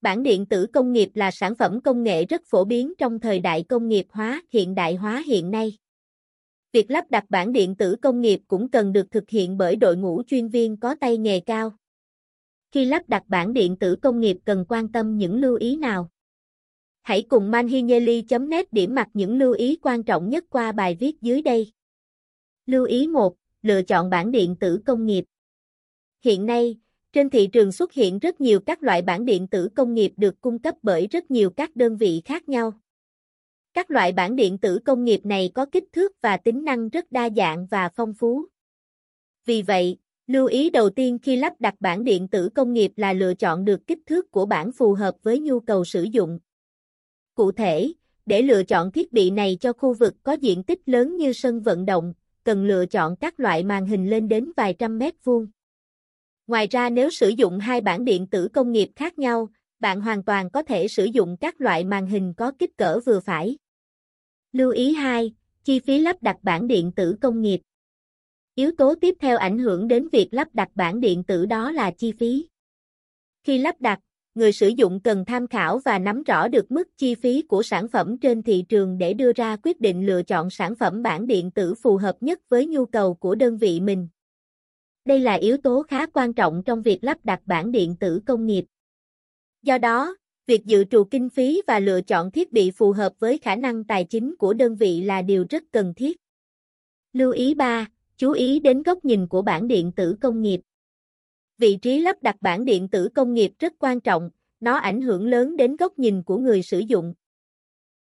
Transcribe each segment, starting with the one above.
Bản điện tử công nghiệp là sản phẩm công nghệ rất phổ biến trong thời đại công nghiệp hóa, hiện đại hóa hiện nay. Việc lắp đặt bản điện tử công nghiệp cũng cần được thực hiện bởi đội ngũ chuyên viên có tay nghề cao. Khi lắp đặt bản điện tử công nghiệp cần quan tâm những lưu ý nào? Hãy cùng manhinyeli.net điểm mặt những lưu ý quan trọng nhất qua bài viết dưới đây. Lưu ý 1. Lựa chọn bản điện tử công nghiệp. Hiện nay, trên thị trường xuất hiện rất nhiều các loại bản điện tử công nghiệp được cung cấp bởi rất nhiều các đơn vị khác nhau. Các loại bản điện tử công nghiệp này có kích thước và tính năng rất đa dạng và phong phú. Vì vậy, lưu ý đầu tiên khi lắp đặt bản điện tử công nghiệp là lựa chọn được kích thước của bản phù hợp với nhu cầu sử dụng. Cụ thể, để lựa chọn thiết bị này cho khu vực có diện tích lớn như sân vận động, cần lựa chọn các loại màn hình lên đến vài trăm mét vuông. Ngoài ra nếu sử dụng hai bản điện tử công nghiệp khác nhau, bạn hoàn toàn có thể sử dụng các loại màn hình có kích cỡ vừa phải. Lưu ý 2, chi phí lắp đặt bản điện tử công nghiệp. Yếu tố tiếp theo ảnh hưởng đến việc lắp đặt bản điện tử đó là chi phí. Khi lắp đặt, người sử dụng cần tham khảo và nắm rõ được mức chi phí của sản phẩm trên thị trường để đưa ra quyết định lựa chọn sản phẩm bản điện tử phù hợp nhất với nhu cầu của đơn vị mình. Đây là yếu tố khá quan trọng trong việc lắp đặt bản điện tử công nghiệp. Do đó, việc dự trù kinh phí và lựa chọn thiết bị phù hợp với khả năng tài chính của đơn vị là điều rất cần thiết. Lưu ý 3, chú ý đến góc nhìn của bản điện tử công nghiệp. Vị trí lắp đặt bản điện tử công nghiệp rất quan trọng, nó ảnh hưởng lớn đến góc nhìn của người sử dụng.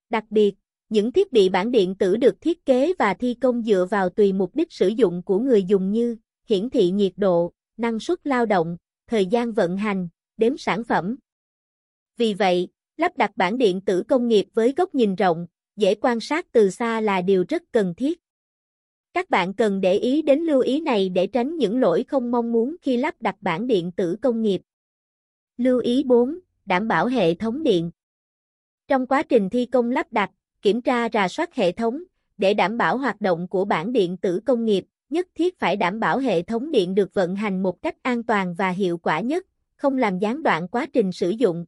Đặc biệt, những thiết bị bản điện tử được thiết kế và thi công dựa vào tùy mục đích sử dụng của người dùng như hiển thị nhiệt độ, năng suất lao động, thời gian vận hành, đếm sản phẩm. Vì vậy, lắp đặt bản điện tử công nghiệp với góc nhìn rộng, dễ quan sát từ xa là điều rất cần thiết. Các bạn cần để ý đến lưu ý này để tránh những lỗi không mong muốn khi lắp đặt bản điện tử công nghiệp. Lưu ý 4. Đảm bảo hệ thống điện. Trong quá trình thi công lắp đặt, kiểm tra rà soát hệ thống, để đảm bảo hoạt động của bản điện tử công nghiệp, nhất thiết phải đảm bảo hệ thống điện được vận hành một cách an toàn và hiệu quả nhất, không làm gián đoạn quá trình sử dụng,